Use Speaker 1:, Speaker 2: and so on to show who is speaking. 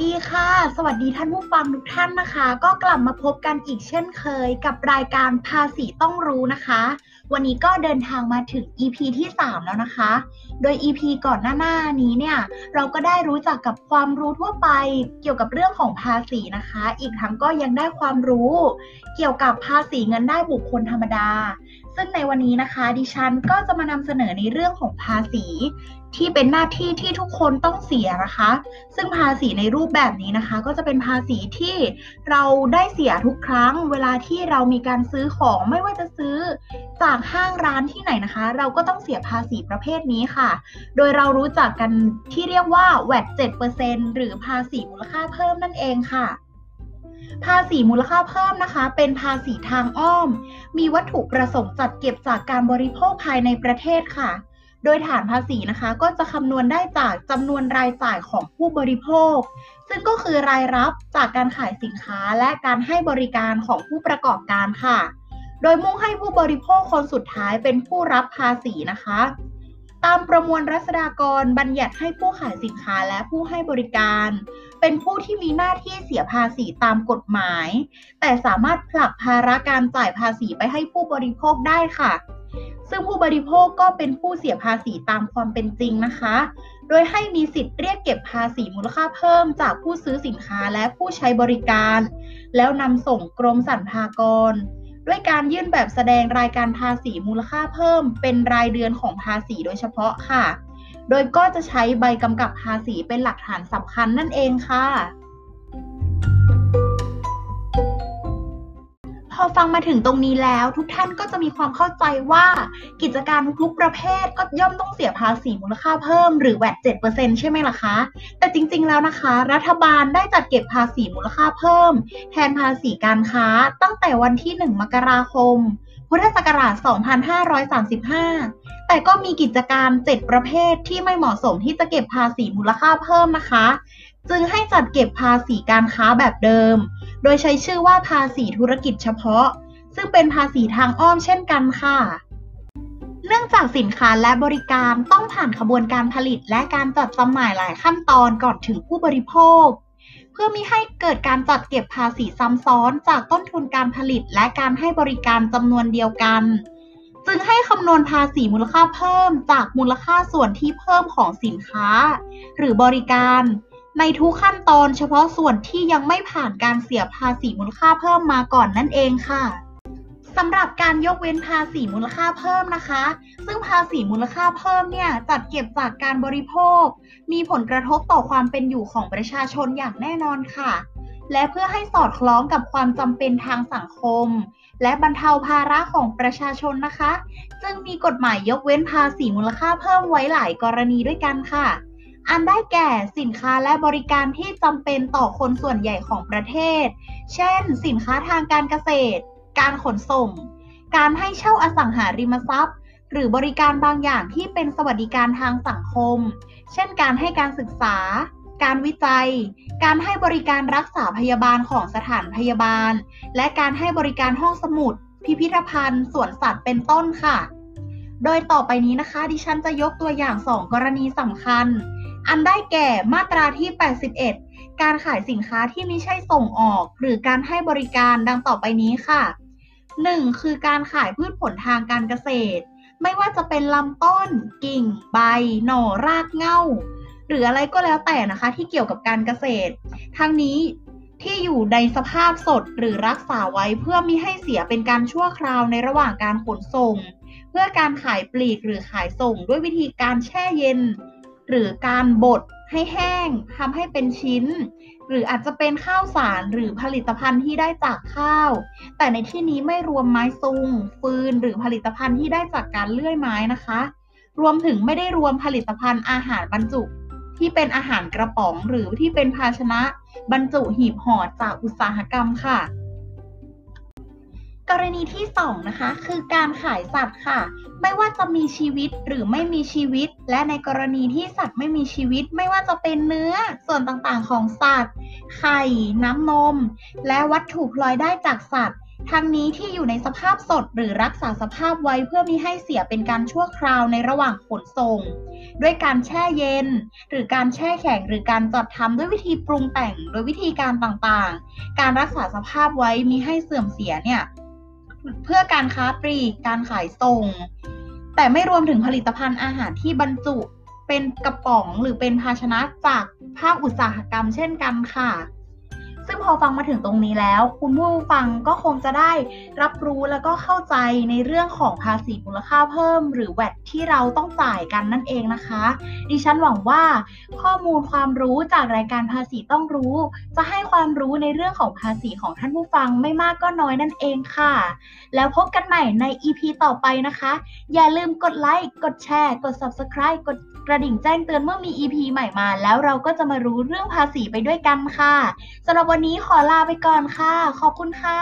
Speaker 1: วัสดีค่ะ สวัสดีท่านผู้ฟังทุกท่านนะคะ ก็กลับมาพบกันอีกเช่นเคย กับรายการภาษีต้องรู้นะคะ วันนี้ก็เดินทางมาถึง EP ที่ 3 แล้วนะคะ โดย EP ก่อนหน้าหน้านี้เนี่ย เราก็ได้รู้จักกับความรู้ทั่วไป เกี่ยวกับเรื่องของภาษีนะคะ อีกทั้งก็ยังได้ความรู้ เกี่ยวกับภาษีเงินได้บุคคลธรรมดาซึ่งในวันนี้นะคะ ดิฉันก็จะมานำเสนอในเรื่องของภาษี ที่เป็นหน้าที่ที่ทุกคนต้องเสียนะคะ ซึ่งภาษีในรูปแบบนี้นะคะ ก็จะเป็นภาษีที่เราได้เสียทุกครั้ง เวลาที่เรามีการซื้อของไม่ว่าจะซื้อจากห้างร้านที่ไหนนะคะ เราก็ต้องเสียภาษีประเภทนี้ค่ะ โดยเรารู้จักกันที่เรียกว่า VAT 7%หรือภาษีมูลค่าเพิ่มนั่นเองค่ะ ภาษีมูลค่าเพิ่มนะคะ เป็นภาษีทางอ้อม มีวัตถุประสงค์จัดเก็บจากการบริโภคภายในประเทศค่ะ โดยฐานภาษีนะคะ ก็จะคำนวณได้จากจำนวนรายจ่ายของผู้บริโภค ซึ่งก็คือรายรับจากการขายสินค้าและการให้บริการของผู้ประกอบการค่ะ โดยมุ่งให้ผู้บริโภคคนสุดท้ายเป็นผู้รับภาษีนะคะ ตามประมวลรัษฎากรบัญญัติให้ผู้ขายสินค้าและผู้ให้บริการ เป็นผู้ที่มีหน้าที่เสียภาษีตามกฎหมาย แต่สามารถผลักภาระการจ่ายภาษีไปให้ผู้บริโภคได้ค่ะ ซึ่งผู้บริโภคก็เป็นผู้เสียภาษีตามความเป็นจริงนะคะ โดยให้มีสิทธิ์เรียกเก็บภาษีมูลค่าเพิ่มจากผู้ซื้อสินค้าและผู้ใช้บริการ แล้วนำส่งกรมสรรพากร ด้วยการยื่นแบบแสดงรายการภาษีมูลค่าเพิ่ม เป็นรายเดือนของภาษีโดยเฉพาะค่ะ โดยก็จะใช้ใบกำกับภาษีเป็นหลักฐานสำคัญนั่นเองค่ะ อฟังมาถึงตรงนี้แล้ว ทุกท่านก็จะมีความเข้าใจว่ากิจการทุกประเภทก็ย่อมต้องเสียภาษีมูลค่าเพิ่มหรือ VAT 7%ใช่ไหมล่ะคะ แต่จริงๆแล้วนะคะ รัฐบาลได้จัดเก็บภาษีมูลค่าเพิ่ม แทนภาษีการค้าตั้งแต่วันที่ 1 มกราคม พุทธศักราช 2535 แต่ก็มีกิจการ 7 ประเภทที่ไม่เหมาะสมที่จะเก็บภาษีมูลค่าเพิ่มนะคะ จึงให้จัดเก็บภาษีการค้าแบบเดิม โดยใช้ชื่อว่าภาษีธุรกิจเฉพาะ ซึ่งเป็นภาษีทางอ้อมเช่นกันค่ะ เนื่องจากสินค้าและบริการต้องผ่านขบวนการผลิตและการจัดจำหน่ายหลายขั้นตอนก่อนถึงผู้บริโภค เพื่อมิให้เกิดการจัดเก็บภาษีซ้ำซ้อนจากต้นทุนการผลิตและการให้บริการจำนวนเดียวกันจึงให้คำนวณภาษีมูลค่าเพิ่มจากมูลค่าส่วนที่เพิ่มของสินค้า หรือบริการ ในทุกขั้นตอนเฉพาะส่วนที่ยังไม่ผ่านการเสียภาษีมูลค่าเพิ่มมาก่อนนั่นเองค่ะสำหรับการยกเว้นภาษีมูลค่าเพิ่มนะคะ ซึ่งภาษีมูลค่าเพิ่มเนี่ยจัดเก็บจากการบริโภค มีผลกระทบต่อความเป็นอยู่ของประชาชนอย่างแน่นอนค่ะ และเพื่อให้สอดคล้องกับความจำเป็นทางสังคม และบรรเทาภาระของประชาชนนะคะจึงมีกฎหมายยกเว้นภาษีมูลค่าเพิ่มไว้หลายกรณีด้วยกันค่ะ อันได้แก่สินค้าและบริการที่จำเป็นต่อคนส่วนใหญ่ของประเทศ เช่น สินค้าทางการเกษตร การขนส่ง การให้เช่าอสังหาริมทรัพย์ หรือบริการบางอย่างที่เป็นสวัสดิการทางสังคม เช่น การให้การศึกษา การวิจัย การให้บริการรักษาพยาบาลของสถานพยาบาล และการให้บริการห้องสมุด พิพิธภัณฑ์ สวนสัตว์เป็นต้นค่ะ โดยต่อไปนี้นะคะ ดิฉันจะยกตัวอย่าง 2 กรณีสำคัญ อันได้แก่มาตราที่ 81 การขายสินค้าที่ไม่ใช่ส่งออก หรือการให้บริการดังต่อไปนี้ค่ะ 1. คือการขายพืชผลทางการเกษตร ไม่ว่าจะเป็นลำต้น กิ่ง ใบ หน่อรากเหง้า หรืออะไรก็แล้วแต่นะคะที่เกี่ยวกับการเกษตร ทั้งนี้ที่อยู่ในสภาพสดหรือรักษาไว้เพื่อมิให้เสียเป็นการชั่วคราวในระหว่างการขนส่ง เพื่อการขายปลีกหรือขายส่งด้วยวิธีการแช่เย็น หรือการบดให้แห้งทำให้เป็นชิ้น หรืออาจจะเป็นข้าวสารหรือผลิตภัณฑ์ที่ได้จากข้าว แต่ในที่นี้ไม่รวมไม้ซุง ฟืน หรือผลิตภัณฑ์ที่ได้จากการเลื่อยไม้นะคะ รวมถึงไม่ได้รวมผลิตภัณฑ์อาหารบรรจุ ที่เป็นอาหารกระป๋องหรือที่เป็นภาชนะบรรจุหีบห่อจากอุตสาหกรรมค่ะ กรณีที่2นะคะ คือการขายสัตว์ค่ะ ไม่ว่าจะมีชีวิตหรือไม่มีชีวิต และในกรณีที่สัตว์ไม่มีชีวิต ไม่ว่าจะเป็นเนื้อส่วนต่างๆของสัตว์ ไข่ น้ำนม และวัตถุพลอยได้จากสัตว์ทั้งนี้ที่อยู่ในสภาพสดหรือรักษาสภาพไว้เพื่อมิให้เสียเป็นการชั่วคราวในระหว่างขนส่ง ด้วยการแช่เย็น หรือการแช่แข็งหรือการจัดทำด้วยวิธีปรุงแต่งโดยวิธีการต่างๆ การรักษาสภาพไว้มิให้เสื่อมเสียเนี่ย เพื่อการค้าปลีกการขายส่ง แต่ไม่รวมถึงผลิตภัณฑ์อาหารที่บรรจุเป็นกระป๋องหรือเป็นภาชนะจากภาคอุตสาหกรรมเช่นกันค่ะ ซึ่งพอฟังมาถึงตรงนี้แล้ว คุณผู้ฟังก็คงจะได้รับรู้แล้วก็เข้าใจในเรื่องของภาษีมูลค่าเพิ่ม หรือแวดที่เราต้องจ่ายกันนั่นเองนะคะ ดิฉันหวังว่าข้อมูลความรู้จากรายการภาษีต้องรู้ จะให้ความรู้ในเรื่องของภาษีของท่านผู้ฟังไม่มากก็น้อยนั่นเองค่ะ แล้วพบกันใหม่ใน EP ต่อไปนะคะ อย่าลืมกดไลค์กดแชร์ กด Subscribe กดกระดิ่งแจ้งเตือนเมื่อมี EP ใหม่มา แล้วเราก็จะมารู้เรื่องภาษีไปด้วยกันค่ะสำหรับวันนี้ขอลาไปก่อนค่ะ ขอบคุณค่ะ